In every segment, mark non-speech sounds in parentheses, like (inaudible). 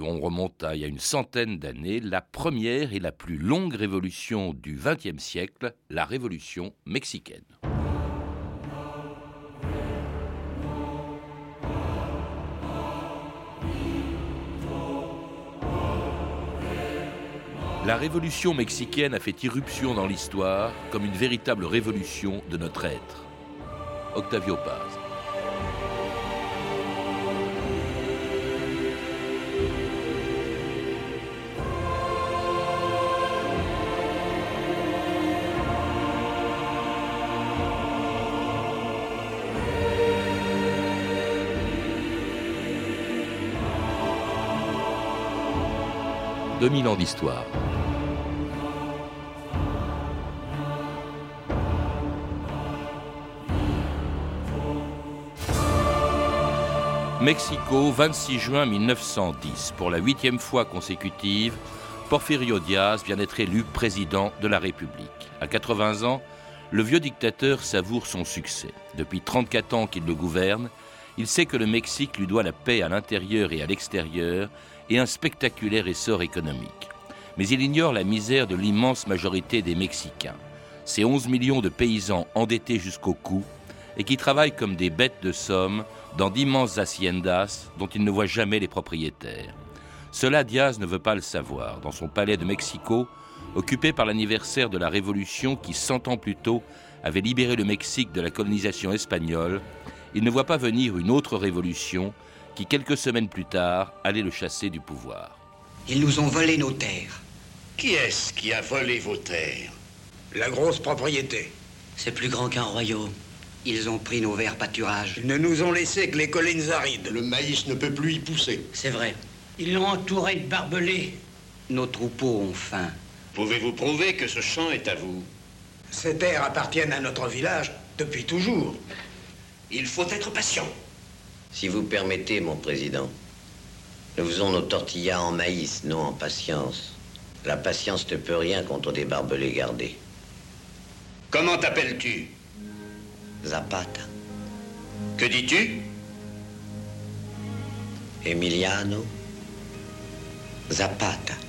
On remonte à il y a une centaine d'années, la première et la plus longue révolution du XXe siècle, la révolution mexicaine. La révolution mexicaine a fait irruption dans l'histoire comme une véritable révolution de notre être. Octavio Paz. « 2000 ans d'histoire. Mexico, 26 juin 1910. Pour la huitième fois consécutive, Porfirio Diaz vient d'être élu président de la République. À 80 ans, le vieux dictateur savoure son succès. Depuis 34 ans qu'il le gouverne, il sait que le Mexique lui doit la paix à l'intérieur et à l'extérieur et un spectaculaire essor économique. Mais il ignore la misère de l'immense majorité des Mexicains. Ces 11 millions de paysans endettés jusqu'au cou et qui travaillent comme des bêtes de somme dans d'immenses haciendas dont il ne voit jamais les propriétaires. Cela, Diaz ne veut pas le savoir. Dans son palais de Mexico, occupé par l'anniversaire de la Révolution qui, cent ans plus tôt, avait libéré le Mexique de la colonisation espagnole, il ne voit pas venir une autre révolution qui, quelques semaines plus tard, allait le chasser du pouvoir. Ils nous ont volé nos terres. Qui est-ce qui a volé vos terres? La grosse propriété. C'est plus grand qu'un royaume. Ils ont pris nos verts pâturages. Ils ne nous ont laissé que les collines arides. Le maïs ne peut plus y pousser. C'est vrai. Ils l'ont entouré de barbelés. Nos troupeaux ont faim. Pouvez-vous prouver que ce champ est à vous? Ces terres appartiennent à notre village depuis toujours. Il faut être patient. Si vous permettez, mon président, nous faisons nos tortillas en maïs, non en patience. La patience ne peut rien contre des barbelés gardés. Comment t'appelles-tu? Zapata, Que dis-tu? Emiliano, Zapata.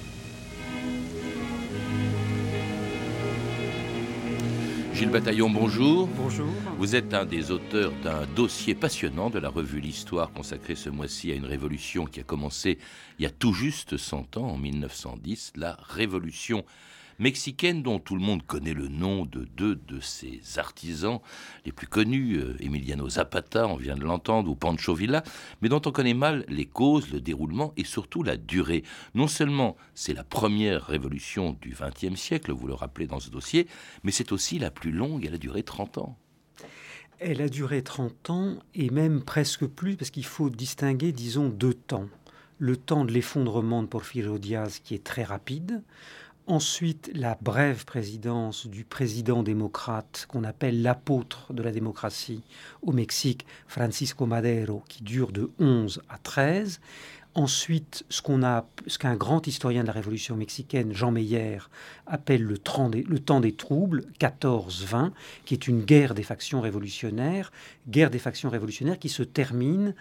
Gilles Bataillon, bonjour. Bonjour. Vous êtes un des auteurs d'un dossier passionnant de la revue L'Histoire consacré ce mois-ci à une révolution qui a commencé il y a tout juste 100 ans, en 1910, la révolution mexicaine dont tout le monde connaît le nom de deux de ses artisans les plus connus, euh, Emiliano Zapata, on vient de l'entendre, ou Pancho Villa, mais dont on connaît mal les causes, le déroulement et surtout la durée. Non seulement c'est la première révolution du XXe siècle, vous le rappelez dans ce dossier, mais c'est aussi la plus longue, elle a duré 30 ans. Elle a duré 30 ans et même presque plus parce qu'il faut distinguer, disons, deux temps. Le temps de l'effondrement de Porfirio Diaz qui est très rapide, Ensuite, la brève présidence du président démocrate qu'on appelle l'apôtre de la démocratie au Mexique, Francisco Madero, qui dure de 11 à 13. Ensuite, ce qu'un grand historien de la Révolution mexicaine, Jean Meyer, appelle le, le temps des troubles, 14-20, qui est une guerre des factions révolutionnaires, guerre des factions révolutionnaires qui se termine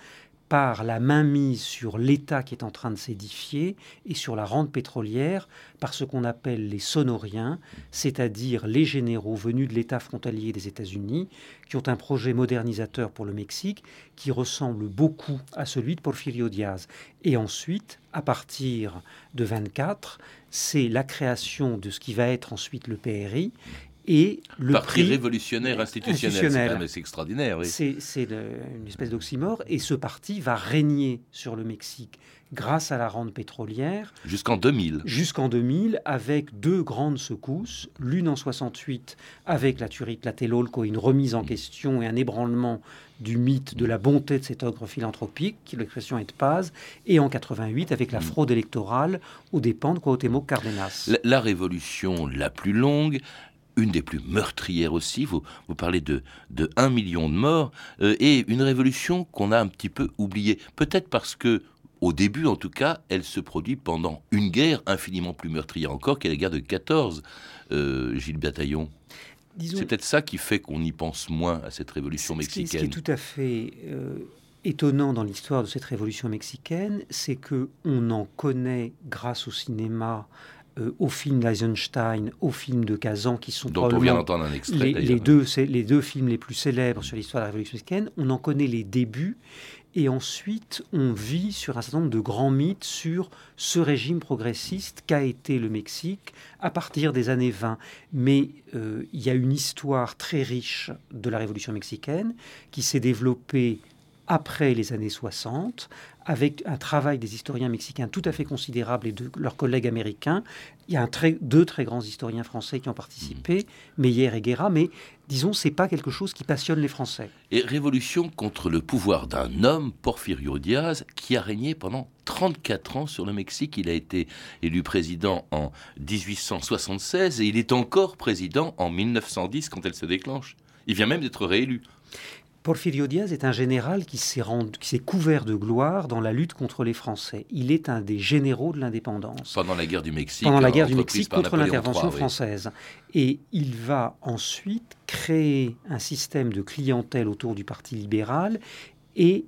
par la mainmise sur l'État qui est en train de s'édifier et sur la rente pétrolière par ce qu'on appelle les sonoriens, c'est-à-dire les généraux venus de l'État frontalier des États-Unis, qui ont un projet modernisateur pour le Mexique qui ressemble beaucoup à celui de Porfirio Diaz. Et ensuite, à partir de 24, c'est la création de ce qui va être ensuite le PRI et le Parti prix révolutionnaire institutionnel, c'est extraordinaire. Oui. C'est une espèce d'oxymore, et ce parti va régner sur le Mexique grâce à la rente pétrolière. Jusqu'en 2000. Jusqu'en 2000, avec deux grandes secousses, l'une en 68 avec la tuerie de Tlatelolco, une remise en question et un ébranlement du mythe de la bonté de cet ogre philanthropique, l'expression est de Paz, et en 88 avec la fraude électorale aux dépens de Cuauhtémoc Cárdenas. La, la révolution la plus longue, une des plus meurtrières aussi. Vous, vous parlez de, de 1 million de morts euh, et une révolution qu'on a un petit peu oubliée. Peut-être parce que, au début en tout cas, elle se produit pendant une guerre infiniment plus meurtrière encore qu'est la guerre de 14, euh, Gilles Bataillon. C'est peut-être ça qui fait qu'on y pense moins à cette révolution mexicaine. Ce qui est tout à fait euh, étonnant dans l'histoire de cette révolution mexicaine, c'est que on en connaît grâce au cinéma euh, au film d'Eisenstein, au film de Kazan, qui sont dont on vient d'entendre un extrait. Les, les, deux, les deux films les plus célèbres sur l'histoire de la Révolution mexicaine, on en connaît les débuts, et ensuite on vit sur un certain nombre de grands mythes sur ce régime progressiste qu'a été le Mexique à partir des années 20. Mais euh, il y a une histoire très riche de la Révolution mexicaine qui s'est développée après les années 60, avec un travail des historiens mexicains tout à fait considérable et de leurs collègues américains. Il y a un très, deux très grands historiens français qui ont participé, Meyer et Guerra, mais disons, c'est pas quelque chose qui passionne les Français. Et révolution contre le pouvoir d'un homme, Porfirio Diaz, qui a régné pendant 34 ans sur le Mexique. Il a été élu président en 1876 et il est encore président en 1910 quand elle se déclenche. Il vient même d'être réélu. Porfirio Diaz est un général qui s'est, couvert de gloire dans la lutte contre les Français. Il est un des généraux de l'indépendance. Pendant la guerre du Mexique. Pendant la guerre du Mexique contre l'intervention française. Et il va ensuite créer un système de clientèle autour du Parti libéral et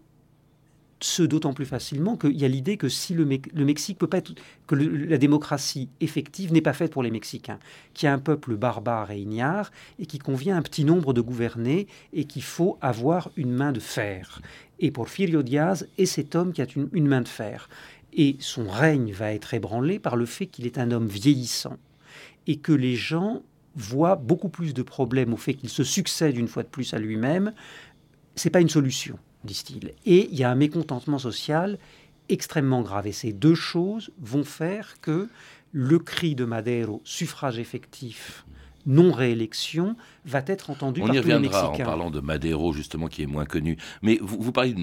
ce d'autant plus facilement qu'il y a l'idée que si le, Mexique peut pas être, que la démocratie effective n'est pas faite pour les Mexicains, qu'il y a un peuple barbare et ignare et qui convient un petit nombre de gouverner et qu'il faut avoir une main de fer. Et Porfirio Diaz est cet homme qui a une, une main de fer. Et son règne va être ébranlé par le fait qu'il est un homme vieillissant et que les gens voient beaucoup plus de problèmes au fait qu'il se succède une fois de plus à lui-même. C'est pas une solution disent-ils. Et il y a un mécontentement social extrêmement grave. Et ces deux choses vont faire que le cri de Madero, suffrage effectif, non-réélection, va être entendu On par y tous les reviendra Mexicains. en parlant de Madero, justement, qui est moins connu. Mais vous, vous parlez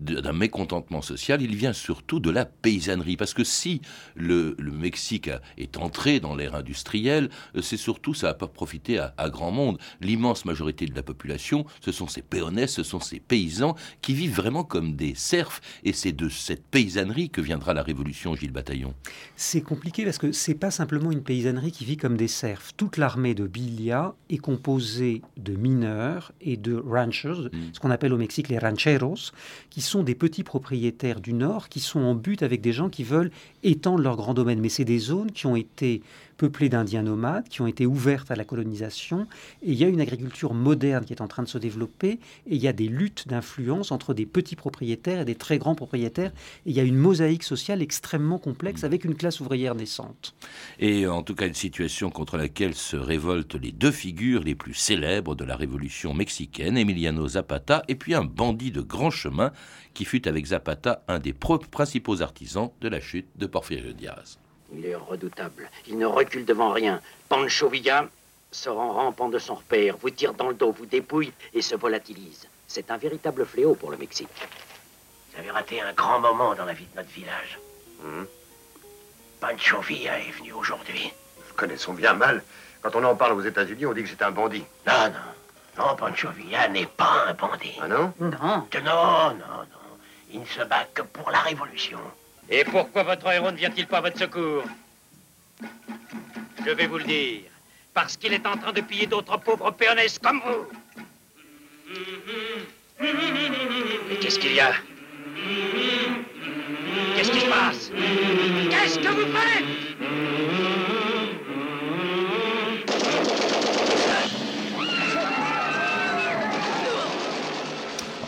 d'un mécontentement social, il vient surtout de la paysannerie. Parce que si le, le Mexique a- est entré dans l'ère industrielle, euh, c'est surtout, ça n'a pas profité à, à grand monde. L'immense majorité de la population, ce sont ces péonnais, ce sont ces paysans qui vivent vraiment comme des serfs. Et c'est de cette paysannerie que viendra la révolution, Gilles Bataillon. C'est compliqué parce que c'est pas simplement une paysannerie qui vit comme des serfs. Toute l'armée de Bilia est composée de mineurs et de ranchers, ce qu'on appelle au Mexique les rancheros, qui sont des petits propriétaires du Nord qui sont en but avec des gens qui veulent étendre leur grand domaine. Mais c'est des zones qui ont été peuplées d'Indiens nomades, qui ont été ouvertes à la colonisation. Et il y a une agriculture moderne qui est en train de se développer. Et il y a des luttes d'influence entre des petits propriétaires et des très grands propriétaires. Et il y a une mosaïque sociale extrêmement complexe avec une classe ouvrière naissante. Et en tout cas, une situation contre laquelle se révoltent les deux figures les plus célèbres de la révolution mexicaine, Emiliano Zapata, et puis un bandit de grand chemin qui fut avec Zapata un des principaux artisans de la chute de Porfirio Diaz. Il est redoutable. Il ne recule devant rien. Pancho Villa sort en rampant de son repère, vous tire dans le dos, vous dépouille et se volatilise. C'est un véritable fléau pour le Mexique. Vous avez raté un grand moment dans la vie de notre village. Hmm? Pancho Villa est venu aujourd'hui. Nous connaissons bien mal. Quand on en parle aux États-Unis, on dit que c'est un bandit. Non, non. Non, Pancho Villa n'est pas un bandit. Ah non? Non. Non, non, non. Il ne se bat que pour la révolution. Et pourquoi votre héros ne vient-il pas à votre secours? Je vais vous le dire. Parce qu'il est en train de piller d'autres pauvres péonesses comme vous. Qu'est-ce qu'il y a? Qu'est-ce qui se passe? Qu'est-ce que vous faites?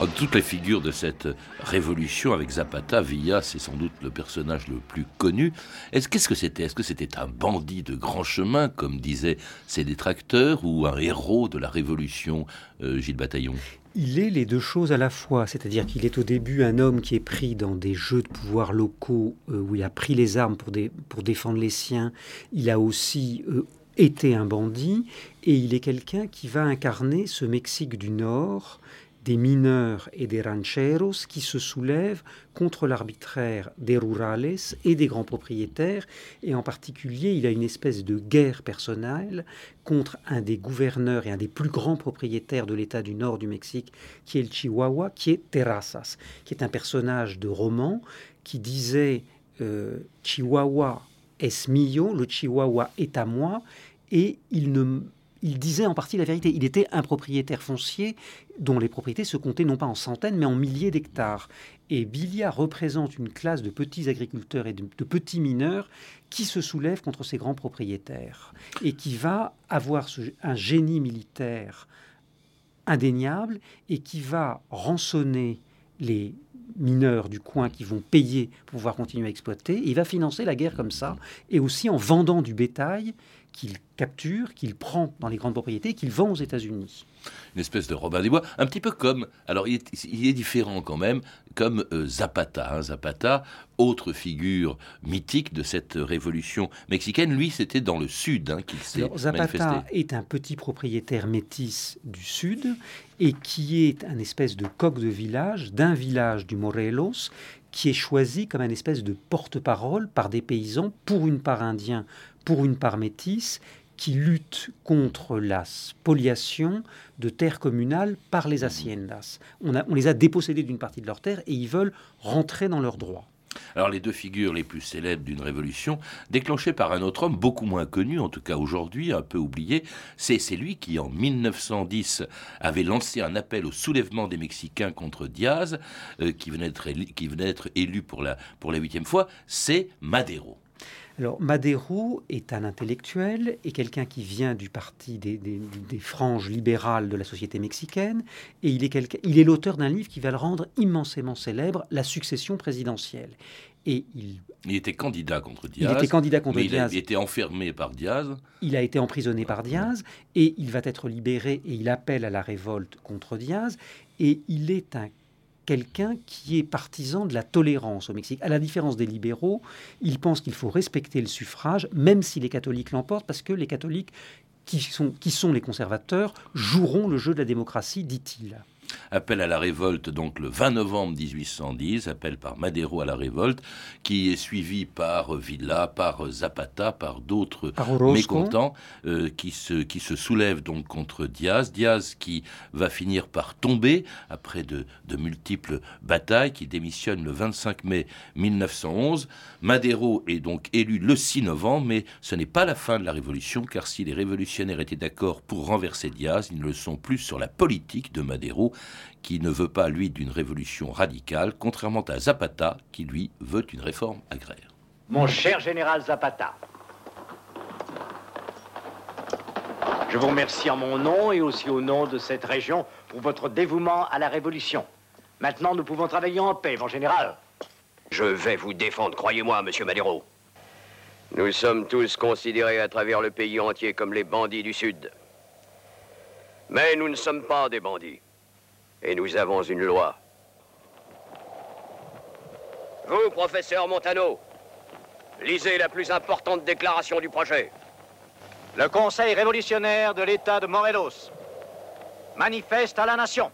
Toutes les figures de cette révolution avec Zapata, Villa, c'est sans doute le personnage le plus connu. Est-ce qu'est-ce que c'était? Est-ce que c'était un bandit de grand chemin, comme disaient ses détracteurs, ou un héros de la révolution, euh, Gilles Bataillon? Il est les deux choses à la fois, c'est-à-dire qu'il est au début un homme qui est pris dans des jeux de pouvoir locaux euh, où il a pris les armes pour défendre les siens. Il a aussi euh, été un bandit et il est quelqu'un qui va incarner ce Mexique du Nord des mineurs et des rancheros qui se soulèvent contre l'arbitraire des rurales et des grands propriétaires. Et en particulier, il a une espèce de guerre personnelle contre un des gouverneurs et un des plus grands propriétaires de l'État du nord du Mexique, qui est le Chihuahua, qui est Terrazas, qui est un personnage de roman qui disait euh, Chihuahua es mío, le Chihuahua est à moi, et il ne il disait en partie la vérité. Il était un propriétaire foncier dont les propriétés se comptaient non pas en centaines, mais en milliers d'hectares. Et Bilia représente une classe de petits agriculteurs et de, petits mineurs qui se soulèvent contre ces grands propriétaires et qui va avoir un génie militaire indéniable et qui va rançonner les mineurs du coin qui vont payer pour pouvoir continuer à exploiter. il va financer la guerre comme ça, et aussi en vendant du bétail qu'il capture, qu'il prend dans les grandes propriétés, qu'il vend aux États-Unis. Une espèce de Robin des Bois, un petit peu comme, alors il est, différent quand même, comme euh, Zapata. Hein. Zapata, autre figure mythique de cette révolution mexicaine, lui c'était dans le sud hein, qu'il s'est Zapata est un petit propriétaire métis du sud et qui est un espèce de coq de village, d'un village du Morelos, qui est choisi comme un espèce de porte-parole par des paysans, pour une part indien, pour une part métisse, qui lutte contre la spoliation de terres communales par les haciendas. On, on les a dépossédés d'une partie de leurs terres et ils veulent rentrer dans leurs droits. Alors les deux figures les plus célèbres d'une révolution, déclenchée par un autre homme beaucoup moins connu, en tout cas aujourd'hui, un peu oublié, c'est lui qui en 1910 avait lancé un appel au soulèvement des Mexicains contre Diaz, euh, qui venait d'être élu pour la huitième fois, c'est Madero. Alors Madero est un intellectuel et quelqu'un qui vient du parti des, franges libérales de la société mexicaine et il est, il est l'auteur d'un livre qui va le rendre immensément célèbre, La succession présidentielle. Et il, il était candidat contre Diaz. Il était candidat contre Diaz. Il a été enfermé par Diaz. Il a été emprisonné par Diaz et il va être libéré et il appelle à la révolte contre Diaz. Et il est un quelqu'un qui est partisan de la tolérance au Mexique. À la différence des libéraux, il pense qu'il faut respecter le suffrage, même si les catholiques l'emportent, parce que les catholiques, qui sont, qui sont les conservateurs, joueront le jeu de la démocratie, dit-il. Appel à la révolte, donc le 20 novembre 1810, appel par Madero à la révolte, qui est suivi par Villa, par Zapata, par d'autres mécontents, euh, qui, se, qui se soulèvent donc contre Diaz. Diaz qui va finir par tomber après de, de multiples batailles, qui démissionne le 25 mai 1911. Madero est donc élu le 6 novembre, mais ce n'est pas la fin de la révolution, car si les révolutionnaires étaient d'accord pour renverser Diaz, ils ne le sont plus sur la politique de Madero, qui ne veut pas, lui, d'une révolution radicale, contrairement à Zapata, qui, lui, veut une réforme agraire. Mon cher général Zapata, je vous remercie en mon nom et aussi au nom de cette région pour votre dévouement à la révolution. Maintenant, nous pouvons travailler en paix, mon général. Je vais vous défendre, croyez-moi, monsieur Madero. Nous sommes tous considérés à travers le pays entier comme les bandits du Sud. Mais nous ne sommes pas des bandits. Et nous avons une loi. Vous, professeur Montano, lisez la plus importante déclaration du projet. Le Conseil révolutionnaire de l'État de Morelos manifeste à la nation,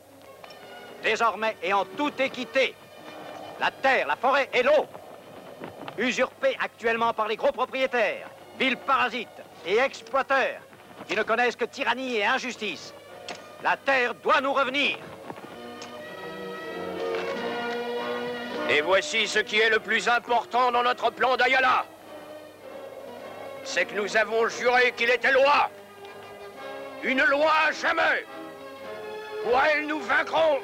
désormais et en toute équité, la terre, la forêt et l'eau, usurpées actuellement par les gros propriétaires, villes parasites et exploiteurs qui ne connaissent que tyrannie et injustice. La terre doit nous revenir. Et voici ce qui est le plus important dans notre plan d'Ayala. C'est que nous avons juré qu'il était loi. Une loi à jamais. Ou elle nous vaincront.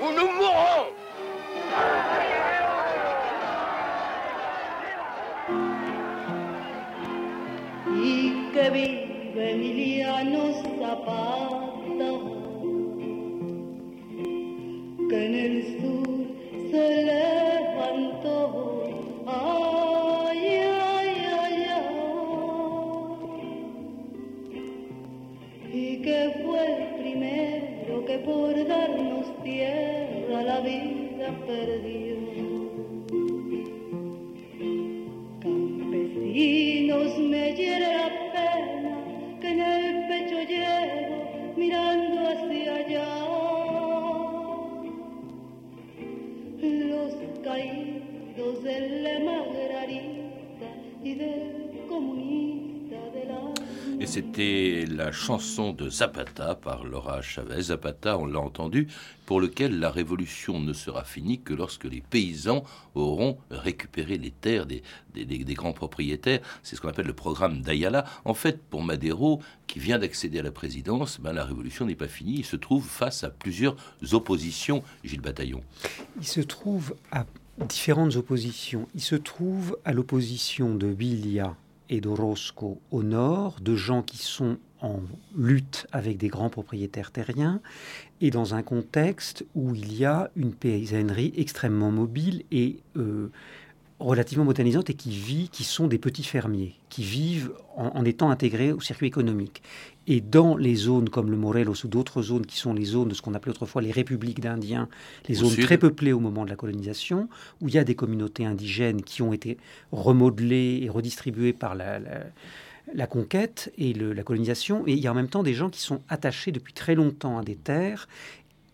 Ou nous mourrons. Y que vive Emiliano Zapata, कर दी c'était la chanson de Zapata par Laura Chavez. Zapata, on l'a entendu, pour lequel la révolution ne sera finie que lorsque les paysans auront récupéré les terres des, grands propriétaires. C'est ce qu'on appelle le programme d'Ayala. En fait, pour Madero, qui vient d'accéder à la présidence, ben, la révolution n'est pas finie. Il se trouve face à plusieurs oppositions, Gilles Bataillon. Il se trouve à différentes oppositions. Il se trouve à l'opposition de Villa et d'Orozco au nord, de gens qui sont en lutte avec des grands propriétaires terriens, et dans un contexte où il y a une paysannerie extrêmement mobile et euh, relativement modernisantes et qui vivent, qui sont des petits fermiers, qui vivent en, étant intégrés au circuit économique. Et dans les zones comme le Morelos ou d'autres zones qui sont les zones de ce qu'on appelait autrefois les républiques d'Indiens, les zones très peuplées au moment de la colonisation, où il y a des communautés indigènes qui ont été remodelées et redistribuées par la, la, conquête et la colonisation, et il y a en même temps des gens qui sont attachés depuis très longtemps à des terres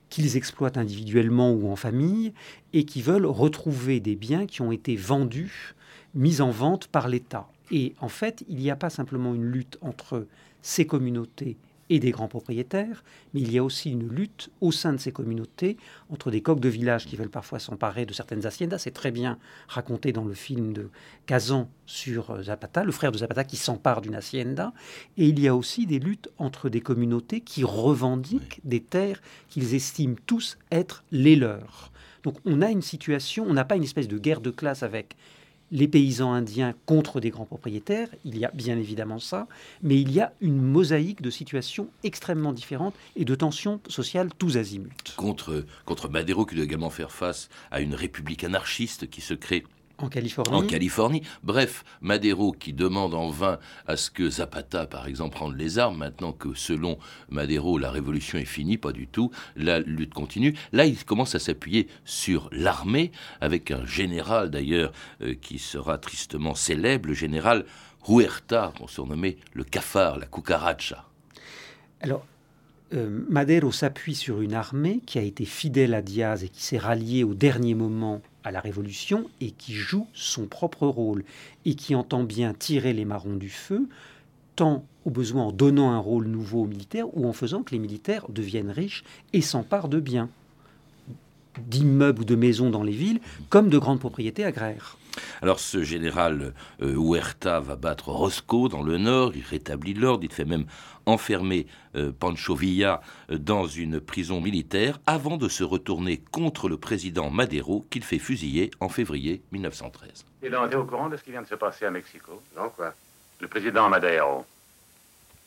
qu'ils exploitent individuellement ou en famille et qui veulent retrouver des biens qui ont été vendus, mis en vente par l'État. Et en fait, il n'y a pas simplement une lutte entre ces communautés et des grands propriétaires, mais il y a aussi une lutte au sein de ces communautés entre des coqs de village qui veulent parfois s'emparer de certaines haciendas. C'est très bien raconté dans le film de Kazan sur euh, Zapata, le frère de Zapata qui s'empare d'une hacienda. Et il y a aussi des luttes entre des communautés qui revendiquent des terres qu'ils estiment tous être les leurs. Donc on a une situation, on n'a pas une espèce de guerre de classe avec les paysans indiens contre des grands propriétaires, il y a bien évidemment ça, mais il y a une mosaïque de situations extrêmement différentes et de tensions sociales tous azimuts. Contre, contre Madero qui doit également faire face à une république anarchiste qui se crée en Californie. En Californie. Bref, Madero qui demande en vain à ce que Zapata, par exemple, prenne les armes, maintenant que selon Madero, la révolution est finie, pas du tout, la lutte continue. Là, il commence à s'appuyer sur l'armée, avec un général d'ailleurs euh, qui sera tristement célèbre, le général Huerta, qu'on surnommait le cafard, la cucaracha. Alors, euh, Madero s'appuie sur une armée qui a été fidèle à Diaz et qui s'est ralliée au dernier moment à la Révolution et qui joue son propre rôle et qui entend bien tirer les marrons du feu, tant au besoin en donnant un rôle nouveau aux militaires ou en faisant que les militaires deviennent riches et s'emparent de biens, d'immeubles ou de maisons dans les villes, comme de grandes propriétés agraires. Alors ce général euh, Huerta va battre Roscoe dans le nord, il rétablit l'ordre, il fait même enfermer euh, Pancho Villa euh, dans une prison militaire avant de se retourner contre le président Madero qu'il fait fusiller en février 1913. Et donc, au courant de ce qui vient de se passer à Mexico? Non, quoi? Le président Madero.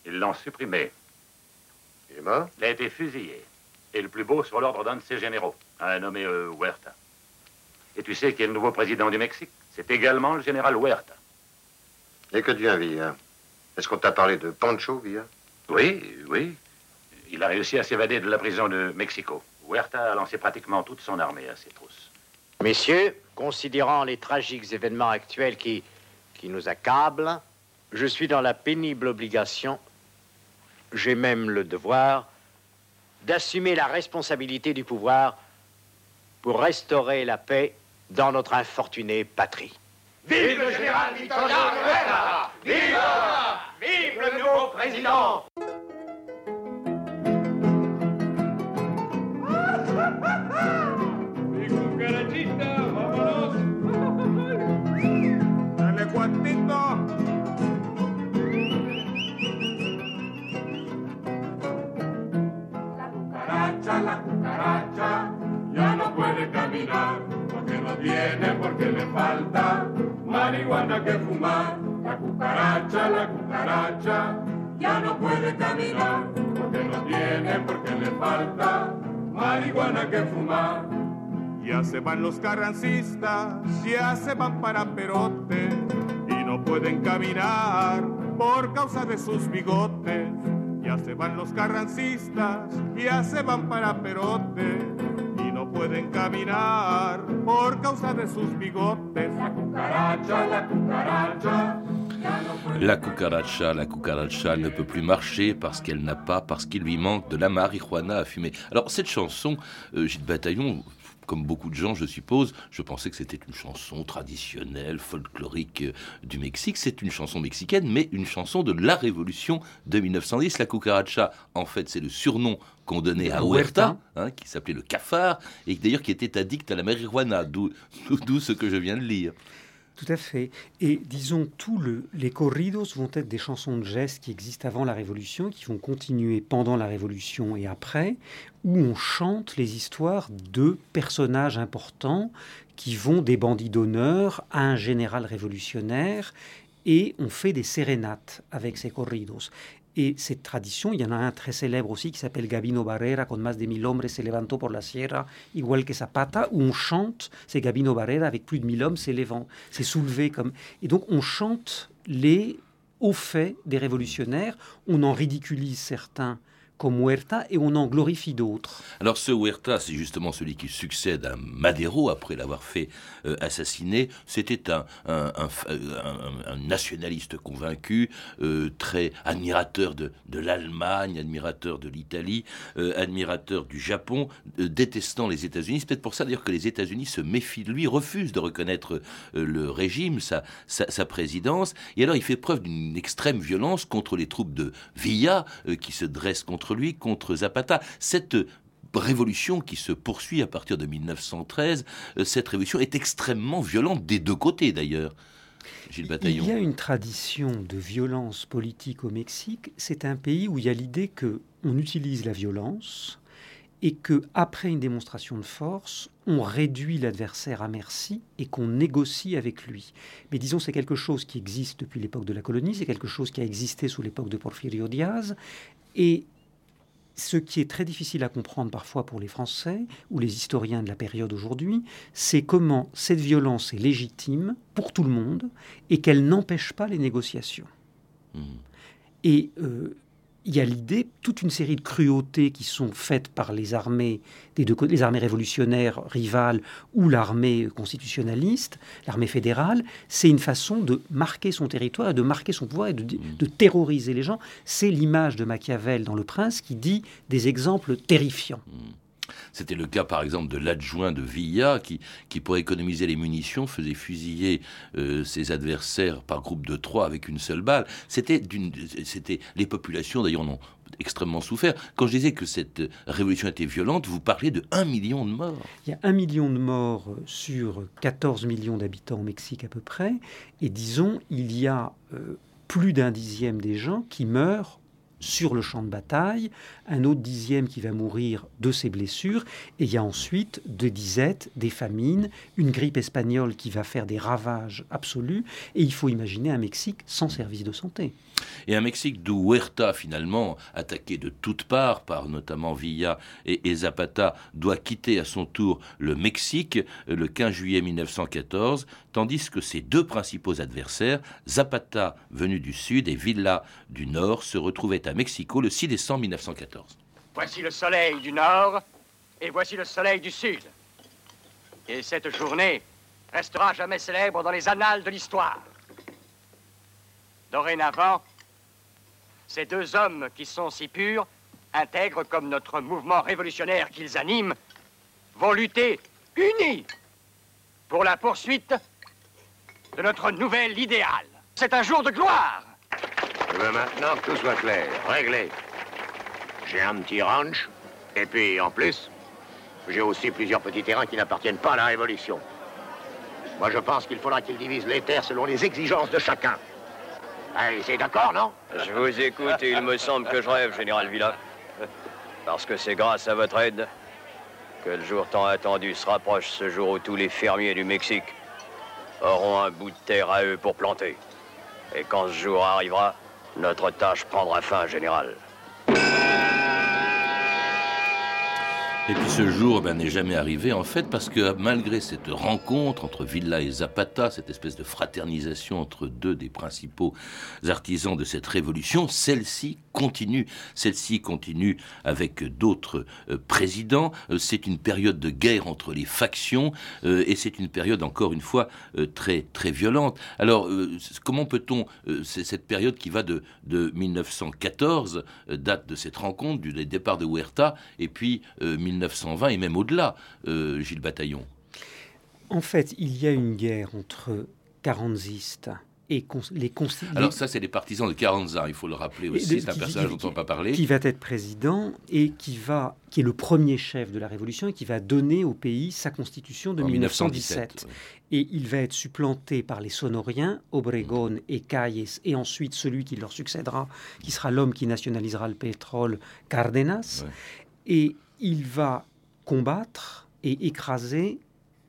Ils l'ont supprimé. Il est mort? Il a été fusillé. Et le plus beau sur l'ordre d'un de ses généraux, un nommé Huerta. Et tu sais qui est le nouveau président du Mexique? C'est également le général Huerta. Et que devient Villa? Est-ce qu'on t'a parlé de Pancho Villa? Oui, oui. Il a réussi à s'évader de la prison de Mexico. Huerta a lancé pratiquement toute son armée à ses trousses. Messieurs, considérant les tragiques événements actuels qui, qui nous accablent, je suis dans la pénible obligation, j'ai même le devoir, d'assumer la responsabilité du pouvoir pour restaurer la paix dans notre infortunée patrie. Vive le général Victoria Vive Vive le nouveau président porque le falta marihuana que fumar. La cucaracha, la cucaracha, ya no puede caminar porque no tiene porque le falta marihuana que fumar. Ya se van los carrancistas, ya se van para Perote y no pueden caminar por causa de sus bigotes. Ya se van los carrancistas, ya se van para Perote pueden caminar por causa de sus bigotes. La cucaracha, la cucaracha. La cucaracha, la cucaracha ne peut plus marcher parce qu'elle n'a pas, parce qu'il lui manque de la marijuana à fumer. Alors cette chanson, euh, Gilles Bataillon, comme beaucoup de gens, je suppose, je pensais que c'était une chanson traditionnelle, folklorique euh, du Mexique. C'est une chanson mexicaine, mais une chanson de la révolution de 1910. La cucaracha, en fait, c'est le surnom qu'on donnait à Huerta, hein, qui s'appelait le cafard, et d'ailleurs qui était addict à la marijuana, d'où ce que je viens de lire. Tout à fait. Et disons, tous les corridos vont être des chansons de gestes qui existent avant la Révolution, qui vont continuer pendant la Révolution et après, où on chante les histoires de personnages importants qui vont des bandits d'honneur à un général révolutionnaire et on fait des sérénates avec ces corridos. Et cette tradition, il y en a un très célèbre aussi qui s'appelle Gabino Barrera, con más de mil hombres se levantó por la sierra, igual que Zapata, où on chante, c'est Gabino Barrera, avec plus de mille hommes s'élevant, c'est soulevé comme... Et donc on chante les hauts faits des révolutionnaires, on en ridiculise certains comme Huerta et on en glorifie d'autres. Alors ce Huerta, c'est justement celui qui succède à Madero après l'avoir fait euh, assassiner. C'était un, un, nationaliste convaincu, euh, très admirateur de, l'Allemagne, admirateur de l'Italie, euh, admirateur du Japon, détestant les États-Unis. C'est peut-être pour ça d'ailleurs que les États-Unis se méfient de lui, refusent de reconnaître le régime, sa, présidence. Et alors il fait preuve d'une extrême violence contre les troupes de Villa qui se dressent contre lui, contre Zapata. Cette révolution qui se poursuit à partir de 1913, euh, cette révolution est extrêmement violente des deux côtés d'ailleurs. Gilles Bataillon. Il y a une tradition de violence politique au Mexique. C'est un pays où il y a l'idée que on utilise la violence et que après une démonstration de force, on réduit l'adversaire à merci et qu'on négocie avec lui. Mais disons, c'est quelque chose qui existe depuis l'époque de la colonie, c'est quelque chose qui a existé sous l'époque de Porfirio Diaz, et ce qui est très difficile à comprendre parfois pour les Français ou les historiens de la période aujourd'hui, c'est comment cette violence est légitime pour tout le monde et qu'elle n'empêche pas les négociations. Mmh. Et euh, il y a l'idée, toute une série de cruautés qui sont faites par les armées, des deux, les armées révolutionnaires rivales ou l'armée constitutionnaliste, l'armée fédérale, c'est une façon de marquer son territoire, de marquer son pouvoir et de, de terroriser les gens. C'est l'image de Machiavel dans Le Prince qui dit des exemples terrifiants. Mmh. C'était le cas, par exemple, de l'adjoint de Villa, qui, pour économiser les munitions, faisait fusiller euh, ses adversaires par groupe de trois avec une seule balle. C'était les populations, d'ailleurs, ont extrêmement souffert. Quand je disais que cette révolution était violente, vous parlez de 1 million de morts. Il y a un million de morts sur 14 millions d'habitants au Mexique à peu près. Et disons, il y a euh, plus d'un dixième des gens qui meurent sur le champ de bataille, un autre dixième qui va mourir de ses blessures, et il y a ensuite des disettes, des famines, une grippe espagnole qui va faire des ravages absolus, et il faut imaginer un Mexique sans service de santé. Et un Mexique d'où Huerta, finalement, attaqué de toutes parts par notamment Villa et, Zapata, doit quitter à son tour le Mexique le 15 juillet 1914, tandis que ses deux principaux adversaires, Zapata venu du sud et Villa du nord, se retrouvaient à Mexico le 6 décembre 1914. Voici le soleil du nord et voici le soleil du sud. Et cette journée restera jamais célèbre dans les annales de l'histoire. Dorénavant, ces deux hommes qui sont si purs, intègres comme notre mouvement révolutionnaire qu'ils animent, vont lutter unis pour la poursuite de notre nouvel idéal. C'est un jour de gloire. Je veux maintenant que tout soit clair, réglé. J'ai un petit ranch, et puis en plus, j'ai aussi plusieurs petits terrains qui n'appartiennent pas à la Révolution. Moi, je pense qu'il faudra qu'ils divisent les terres selon les exigences de chacun. C'est d'accord, non Je vous écoute et il me semble que je rêve, Général Villa. Parce que c'est grâce à votre aide que le jour tant attendu se rapproche, ce jour où tous les fermiers du Mexique auront un bout de terre à eux pour planter. Et quand ce jour arrivera, notre tâche prendra fin, Général. Et puis ce jour ben, n'est jamais arrivé en fait parce que malgré cette rencontre entre Villa et Zapata, cette espèce de fraternisation entre deux des principaux artisans de cette révolution, celle-ci continue. Celle-ci continue avec d'autres euh, présidents. Euh, c'est une période de guerre entre les factions euh, et c'est une période, encore une fois, très, très violente. Alors, comment peut-on, c'est cette période qui va de, de 1914, date de cette rencontre, du départ de Huerta, et puis 1920 et même au-delà, Gilles Bataillon En fait, il y a une guerre entre carranzistes et les Alors ça, c'est les partisans de Carranza, il faut le rappeler aussi, c'est un personnage dont on n'a pas parlé. Qui va être président et qui, va, qui est le premier chef de la Révolution et qui va donner au pays sa constitution de 1917. Et il va être supplanté par les Sonoriens, Obregón et Calles, et ensuite celui qui leur succédera, qui sera l'homme qui nationalisera le pétrole, Cárdenas. Et il va combattre et écraser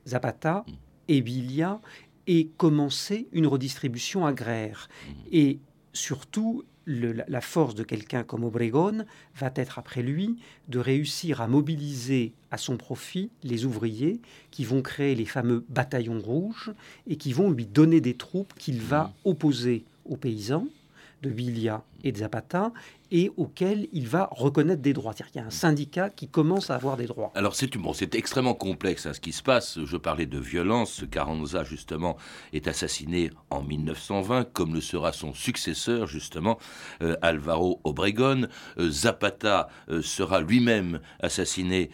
Zapata, mm. Ebilia et commencer une redistribution agraire. Mmh. Et surtout, la force de quelqu'un comme Obregón va être après lui de réussir à mobiliser à son profit les ouvriers qui vont créer les fameux bataillons rouges et qui vont lui donner des troupes qu'il va mmh. opposer aux paysans de Villa et de Zapata et auquel il va reconnaître des droits. C'est-à-dire qu'il y a un syndicat qui commence à avoir des droits. Alors c'est bon, c'est extrêmement complexe hein, ce qui se passe. Je parlais de violence. Carranza, justement, est assassiné en 1920, comme le sera son successeur, justement, euh, Alvaro Obregón. Euh, Zapata euh, sera lui-même assassiné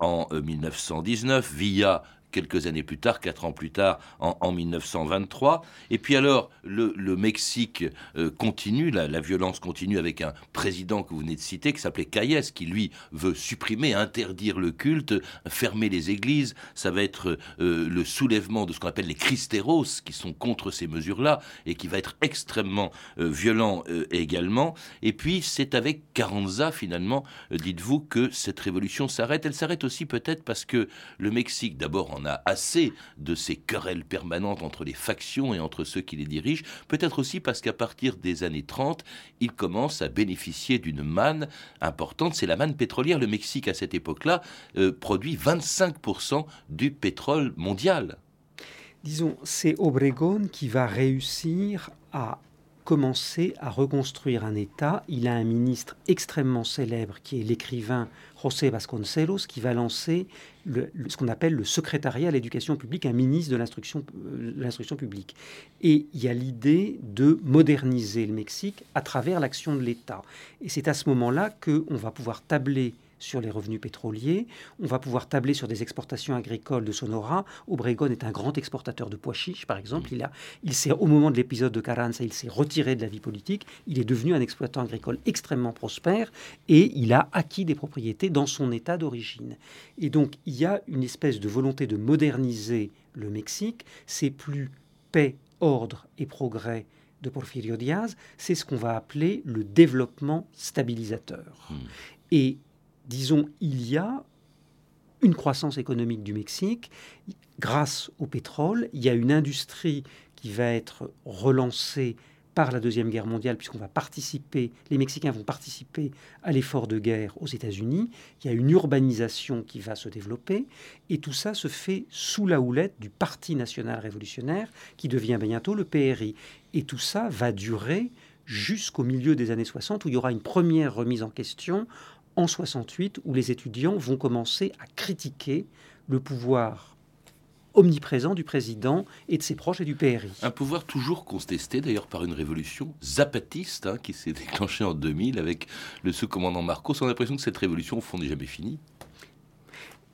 en 1919. Villa quelques années plus tard, quatre ans plus tard, en, 1923. Et puis alors, le, Mexique euh, continue, la, violence continue avec un président que vous venez de citer, qui s'appelait Calles, qui lui veut supprimer, interdire le culte, fermer les églises. Ça va être euh, le soulèvement de ce qu'on appelle les cristeros, qui sont contre ces mesures-là, et qui va être extrêmement euh, violent également. Et puis, c'est avec Carranza, finalement, dites-vous, que cette révolution s'arrête. Elle s'arrête aussi peut-être parce que le Mexique, d'abord, on a assez de ces querelles permanentes entre les factions et entre ceux qui les dirigent, peut-être aussi parce qu'à partir des années 30, il commence à bénéficier d'une manne importante, c'est la manne pétrolière. Le Mexique, à cette époque-là, euh, produit 25% du pétrole mondial. Disons, c'est Obregón qui va réussir à commencer à reconstruire un État. Il a un ministre extrêmement célèbre qui est l'écrivain José Vasconcelos qui va lancer ce qu'on appelle le secrétariat à l'éducation publique, un ministre de euh, l'instruction publique. Et il y a l'idée de moderniser le Mexique à travers l'action de l'État. Et c'est à ce moment-là qu'on va pouvoir tabler sur les revenus pétroliers. On va pouvoir tabler sur des exportations agricoles de Sonora. Obregón est un grand exportateur de pois chiches, par exemple. Il, a, il s'est, au moment de l'épisode de Carranza, il s'est retiré de la vie politique. Il est devenu un exploitant agricole extrêmement prospère et il a acquis des propriétés dans son état d'origine. Et donc, il y a une espèce de volonté de moderniser le Mexique. C'est plus paix, ordre et progrès de Porfirio Diaz, c'est ce qu'on va appeler le développement stabilisateur. Hmm. Et disons, il y a une croissance économique du Mexique grâce au pétrole. Il y a une industrie qui va être relancée par la Deuxième Guerre mondiale, puisqu'on va participer, les Mexicains vont participer à l'effort de guerre aux États-Unis. Il y a une urbanisation qui va se développer, et tout ça se fait sous la houlette du Parti national révolutionnaire, qui devient bientôt le PRI. Et tout ça va durer jusqu'au milieu des années 60, où il y aura une première remise en question en 68 où les étudiants vont commencer à critiquer le pouvoir omniprésent du président et de ses proches et du PRI. Un pouvoir toujours contesté d'ailleurs par une révolution zapatiste hein, qui s'est (laughs) déclenchée en 2000 avec le sous-commandant Marcos. On a l'impression que cette révolution au fond n'est jamais finie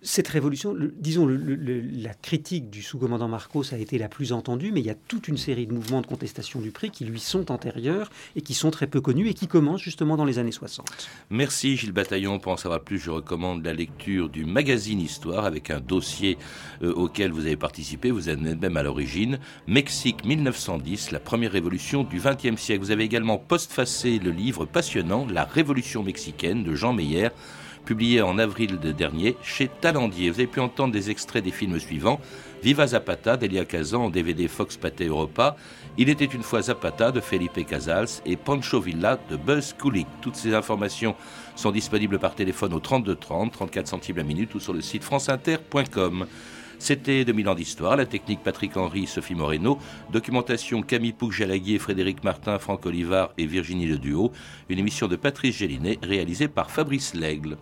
cette révolution, disons, la critique du sous-commandant Marcos a été la plus entendue, mais il y a toute une série de mouvements de contestation du prix qui lui sont antérieurs et qui sont très peu connus et qui commencent justement dans les années 60. Merci Gilles Bataillon. Pour en savoir plus, je recommande la lecture du magazine Histoire avec un dossier euh, auquel vous avez participé, vous êtes même à l'origine. Mexique 1910, la première révolution du XXe siècle. Vous avez également postfacé le livre passionnant La Révolution mexicaine de Jean Meyer publié en avril dernier chez Talendier. Vous avez pu entendre des extraits des films suivants Viva Zapata d'Elia Kazan en DVD Fox Pathé Europa, Il était une fois Zapata de Felipe Casals et Pancho Villa de Buzz Kulik. Toutes ces informations sont disponibles par téléphone au 32 30, 34 centimes la minute ou sur le site franceinter.com. C'était 2000 ans d'histoire, la technique Patrick Henry, Sophie Moreno, documentation Camille Pouc-Jalaguier, Frédéric Martin, Franck Olivard et Virginie Le Duo, une émission de Patrice Gélinet réalisée par Fabrice Lègle.